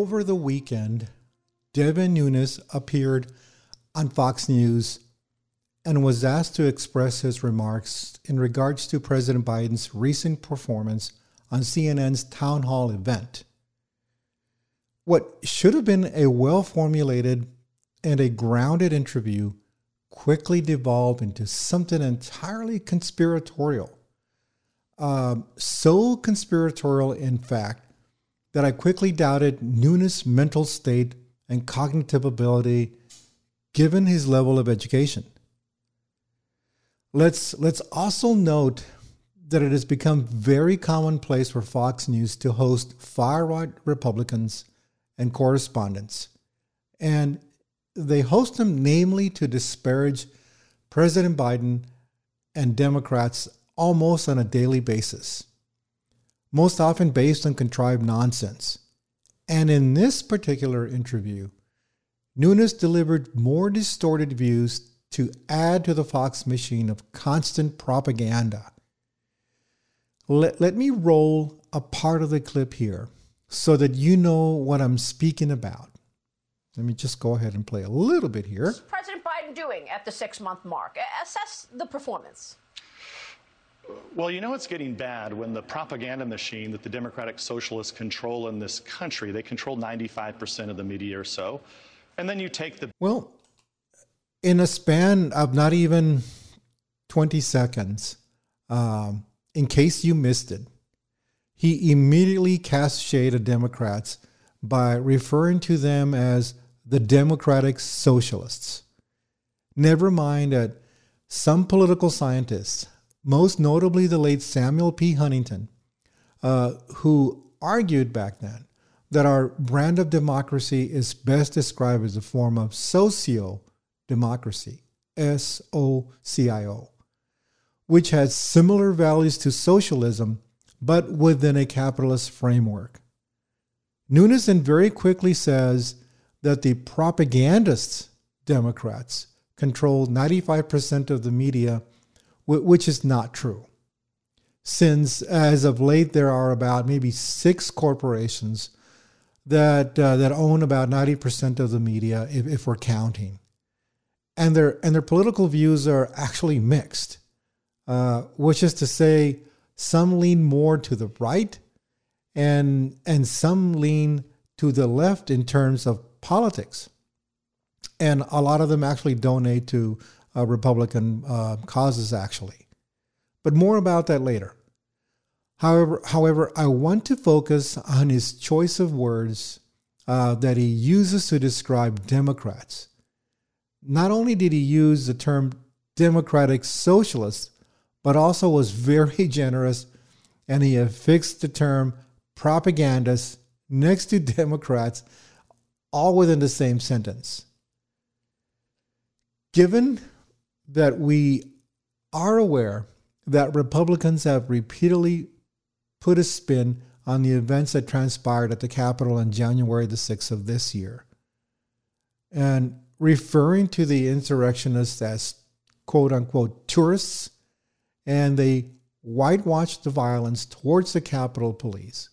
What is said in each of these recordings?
over the weekend, Devin Nunes appeared on Fox News and was asked to express his remarks in regards to President Biden's recent performance on CNN's town hall event. What should have been a well formulated and a grounded interview quickly devolved into something entirely conspiratorial. Um, so conspiratorial, in fact, that I quickly doubted Nunes' mental state and cognitive ability given his level of education. Let's, let's also note that it has become very commonplace for Fox News to host far right Republicans and correspondents. And they host them namely to disparage President Biden and Democrats almost on a daily basis, most often based on contrived nonsense. And in this particular interview, Nunes delivered more distorted views to add to the Fox machine of constant propaganda. Let, let me roll a part of the clip here so that you know what I'm speaking about. Let me just go ahead and play a little bit here. What's President Biden doing at the six month mark? Assess the performance. Well, you know it's getting bad when the propaganda machine that the Democratic Socialists control in this country, they control 95% of the media or so. And then you take the. Well, in a span of not even 20 seconds, um, in case you missed it, he immediately cast shade at Democrats by referring to them as the Democratic Socialists. Never mind that some political scientists, most notably the late Samuel P. Huntington, uh, who argued back then that our brand of democracy is best described as a form of socio democracy, S O C I O, which has similar values to socialism, but within a capitalist framework. Nunes then very quickly says that the propagandists, Democrats, control 95% of the media, which is not true. Since as of late, there are about maybe six corporations that, uh, that own about 90% of the media, if, if we're counting. And their, and their political views are actually mixed, uh, which is to say, some lean more to the right and and some lean to the left in terms of politics, and a lot of them actually donate to uh, Republican uh, causes. Actually, but more about that later. However, however, I want to focus on his choice of words uh, that he uses to describe Democrats. Not only did he use the term democratic socialist, but also was very generous and he affixed the term propagandists next to Democrats, all within the same sentence. Given that we are aware that Republicans have repeatedly put a spin on the events that transpired at the Capitol on January the 6th of this year, and referring to the insurrectionists as quote unquote tourists, and they whitewashed the violence towards the Capitol Police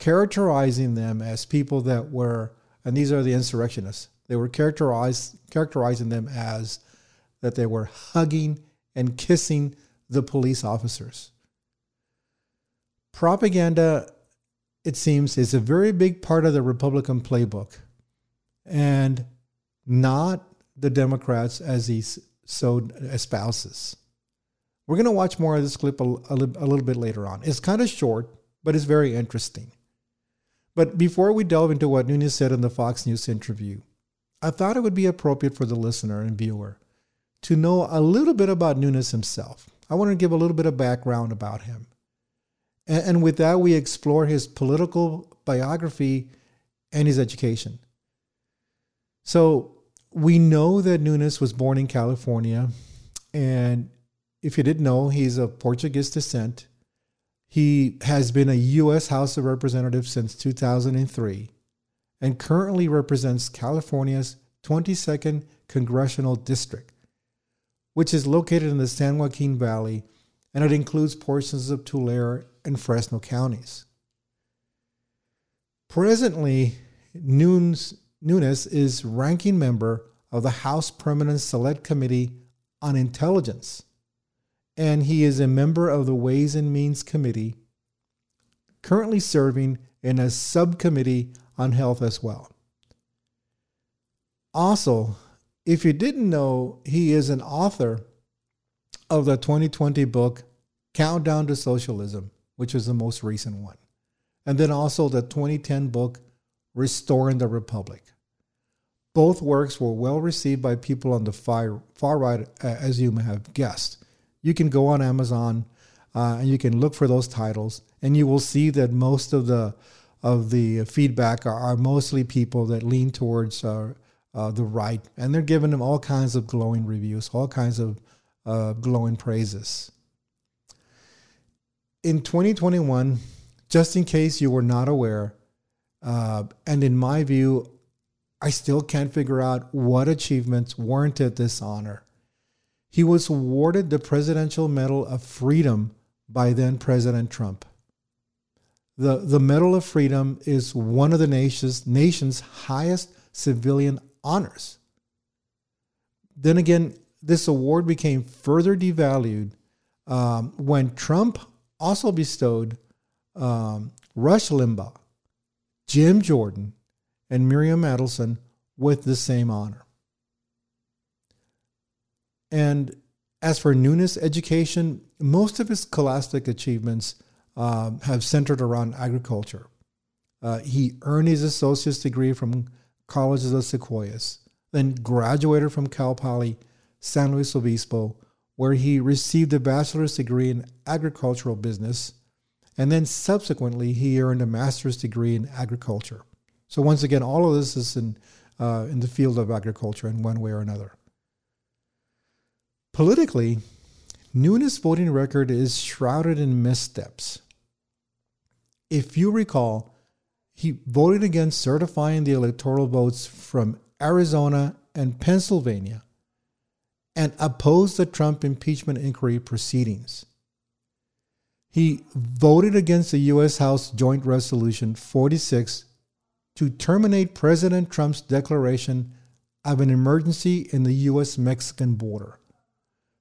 characterizing them as people that were, and these are the insurrectionists, they were characterized, characterizing them as that they were hugging and kissing the police officers. Propaganda, it seems, is a very big part of the Republican playbook and not the Democrats as he so espouses. We're going to watch more of this clip a, a, a little bit later on. It's kind of short, but it's very interesting. But before we delve into what Nunes said in the Fox News interview, I thought it would be appropriate for the listener and viewer to know a little bit about Nunes himself. I want to give a little bit of background about him. And, and with that, we explore his political biography and his education. So we know that Nunes was born in California. And if you didn't know, he's of Portuguese descent. He has been a U.S. House of Representatives since 2003 and currently represents California's 22nd Congressional District, which is located in the San Joaquin Valley and it includes portions of Tulare and Fresno counties. Presently, Nunes, is ranking member of the House Permanent Select Committee on Intelligence, and he is a member of the Ways and Means Committee, currently serving in a subcommittee on health as well. Also, if you didn't know, he is an author of the 2020 book Countdown to Socialism, which is the most recent one, and then also the 2010 book Restoring the Republic. Both works were well received by people on the far, far right, as you may have guessed. You can go on Amazon uh, and you can look for those titles, and you will see that most of the of the feedback are, are mostly people that lean towards uh, uh, the right, and they're giving him all kinds of glowing reviews, all kinds of uh, glowing praises. In 2021, just in case you were not aware, uh, and in my view, I still can't figure out what achievements warranted this honor. He was awarded the Presidential Medal of Freedom by then President Trump. The, the Medal of Freedom is one of the nation's, nation's highest civilian honors. Then again, this award became further devalued um, when Trump also bestowed um, Rush Limbaugh, Jim Jordan, and Miriam Adelson with the same honor. And as for Nunes' education, most of his scholastic achievements uh, have centered around agriculture. Uh, he earned his associate's degree from College of Sequoias, then graduated from Cal Poly San Luis Obispo, where he received a bachelor's degree in agricultural business, and then subsequently he earned a master's degree in agriculture. So once again, all of this is in uh, in the field of agriculture in one way or another. Politically, Nunes' voting record is shrouded in missteps. If you recall, he voted against certifying the electoral votes from Arizona and Pennsylvania and opposed the Trump impeachment inquiry proceedings. He voted against the U.S. House Joint Resolution 46 to terminate President Trump's declaration of an emergency in the U.S. Mexican border.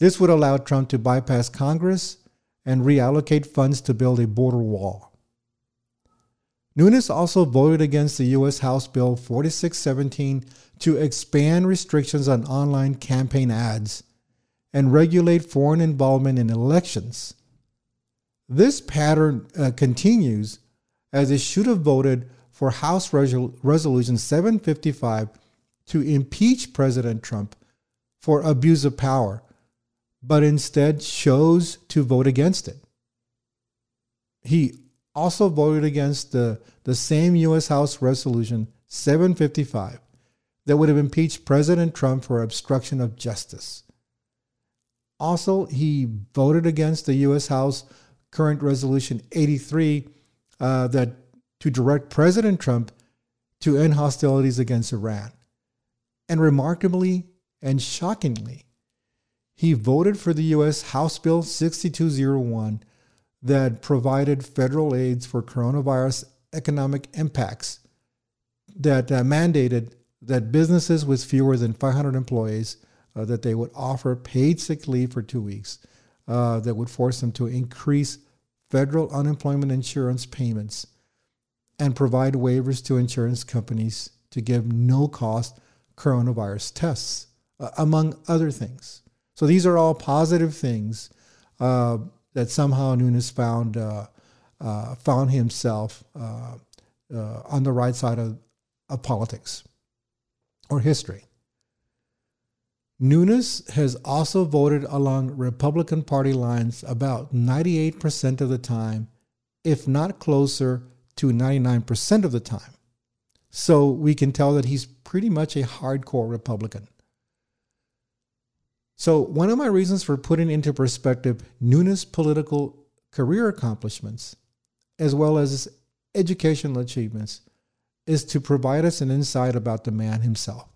This would allow Trump to bypass Congress and reallocate funds to build a border wall. Nunes also voted against the U.S. House Bill 4617 to expand restrictions on online campaign ads and regulate foreign involvement in elections. This pattern uh, continues as it should have voted for House Resol- Resolution 755 to impeach President Trump for abuse of power, but instead chose to vote against it. He also voted against the, the same U.S. House Resolution 755 that would have impeached President Trump for obstruction of justice. Also, he voted against the U.S. House current Resolution 83 uh, that to direct President Trump to end hostilities against Iran. And remarkably and shockingly, he voted for the U.S. House Bill 6201 that provided federal aids for coronavirus economic impacts that uh, mandated that businesses with fewer than 500 employees uh, that they would offer paid sick leave for two weeks uh, that would force them to increase federal unemployment insurance payments and provide waivers to insurance companies to give no cost coronavirus tests, uh, among other things. So these are all positive things uh, that somehow Nunes found uh, uh found himself uh, uh, on the right side of, of politics or history. Nunes has also voted along Republican Party lines about 98% of the time, if not closer to 99% of the time. So we can tell that he's pretty much a hardcore Republican. So, one of my reasons for putting into perspective Nunes' political career accomplishments, as well as his educational achievements, is to provide us an insight about the man himself.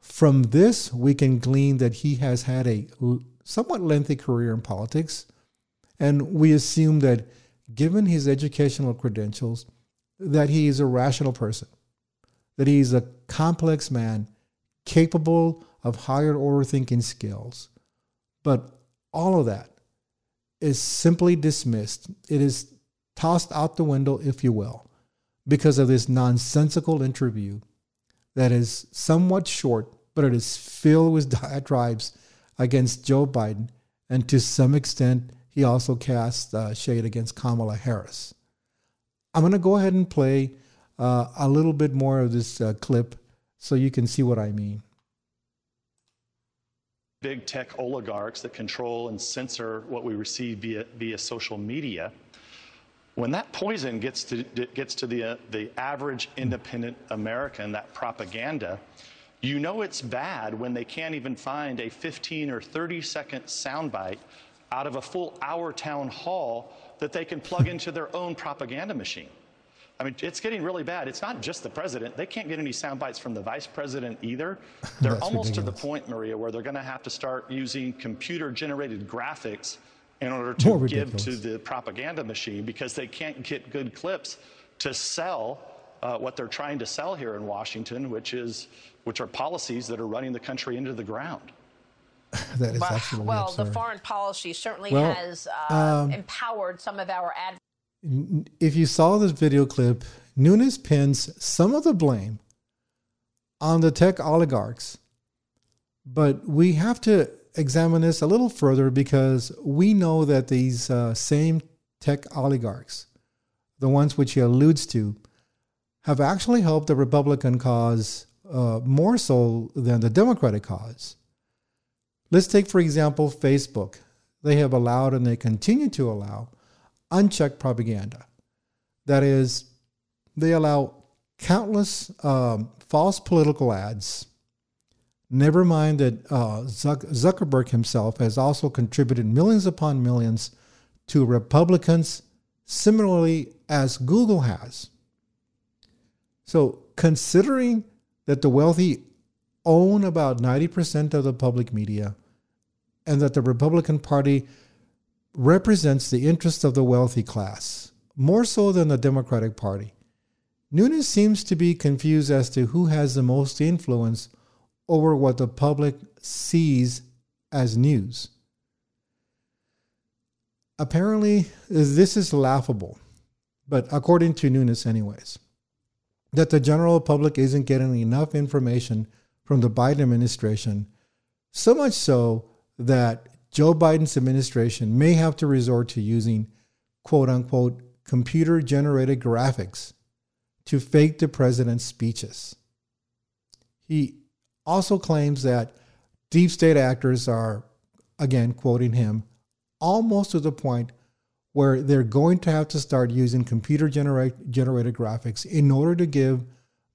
From this, we can glean that he has had a somewhat lengthy career in politics, and we assume that given his educational credentials, that he is a rational person, that he is a complex man capable of higher order thinking skills. But all of that is simply dismissed. It is tossed out the window, if you will, because of this nonsensical interview that is somewhat short, but it is filled with diatribes against Joe Biden. And to some extent, he also casts uh, shade against Kamala Harris. I'm going to go ahead and play uh, a little bit more of this uh, clip so you can see what I mean. Big tech oligarchs that control and censor what we receive via, via social media. When that poison gets to, gets to the, uh, the average independent American, that propaganda, you know it's bad when they can't even find a 15 or 30 second soundbite out of a full hour town hall that they can plug into their own propaganda machine. I mean, it's getting really bad. It's not just the president. They can't get any sound bites from the vice president either. They're almost ridiculous. to the point, Maria, where they're going to have to start using computer generated graphics in order to give to the propaganda machine because they can't get good clips to sell uh, what they're trying to sell here in Washington, which is which are policies that are running the country into the ground. that is absolutely well, absurd. the foreign policy certainly well, has uh, um, empowered some of our ad. If you saw this video clip, Nunes pins some of the blame on the tech oligarchs, but we have to examine this a little further because we know that these uh, same tech oligarchs, the ones which he alludes to, have actually helped the Republican cause uh, more so than the Democratic cause. Let's take, for example, Facebook. They have allowed and they continue to allow unchecked propaganda. That is, they allow countless um, false political ads. Never mind that uh, Zuckerberg himself has also contributed millions upon millions to Republicans, similarly as Google has. So, considering that the wealthy own about 90% of the public media, and that the Republican Party represents the interests of the wealthy class, more so than the Democratic Party. Nunes seems to be confused as to who has the most influence over what the public sees as news. Apparently, this is laughable, but according to Nunes, anyways, that the general public isn't getting enough information from the Biden administration, so much so that Joe Biden's administration may have to resort to using quote unquote computer generated graphics to fake the president's speeches. He also claims that deep state actors are, again, quoting him, almost to the point where they're going to have to start using computer generate, generated graphics in order to give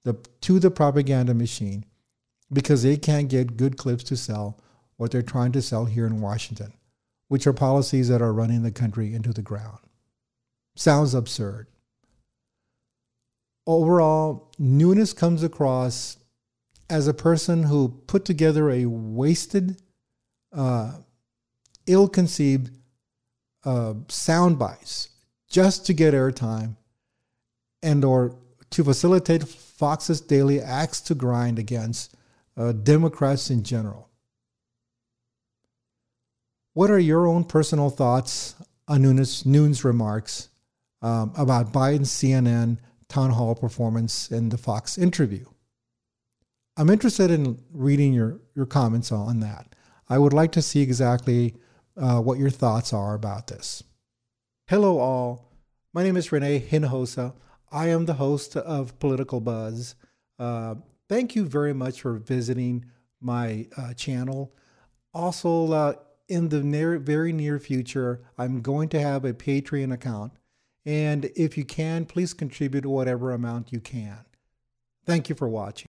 the to the propaganda machine because they can't get good clips to sell what they're trying to sell here in Washington, which are policies that are running the country into the ground. Sounds absurd. Overall, Nunes comes across as a person who put together a wasted, uh, ill conceived uh, sound bites just to get airtime and or to facilitate Fox's daily axe to grind against uh, Democrats in general. What are your own personal thoughts on Nunes, remarks um, about Biden's CNN town hall performance and the Fox interview? I'm interested in reading your, your comments on that. I would like to see exactly uh, what your thoughts are about this. Hello, all. My name is Renee Hinojosa. I am the host of Political Buzz. Uh, thank you very much for visiting my uh, channel. Also, uh, in the near, very near future, I'm going to have a Patreon account. And if you can, please contribute whatever amount you can. Thank you for watching.